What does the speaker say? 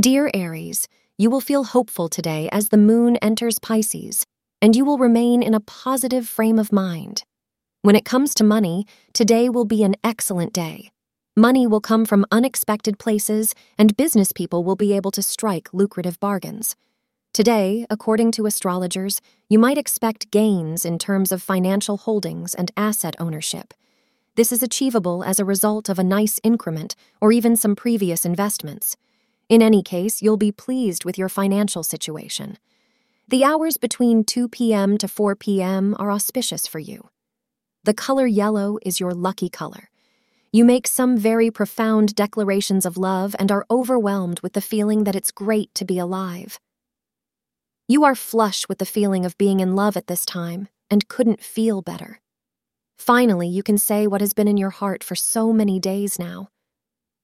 Dear Aries, you will feel hopeful today as the moon enters Pisces, and you will remain in a positive frame of mind. When it comes to money, today will be an excellent day. Money will come from unexpected places, and business people will be able to strike lucrative bargains. Today, according to astrologers, you might expect gains in terms of financial holdings and asset ownership. This is achievable as a result of a nice increment or even some previous investments. In any case, you'll be pleased with your financial situation. The hours between 2 p.m. to 4 p.m. are auspicious for you. The color yellow is your lucky color. You make some very profound declarations of love and are overwhelmed with the feeling that it's great to be alive. You are flush with the feeling of being in love at this time and couldn't feel better. Finally, you can say what has been in your heart for so many days now.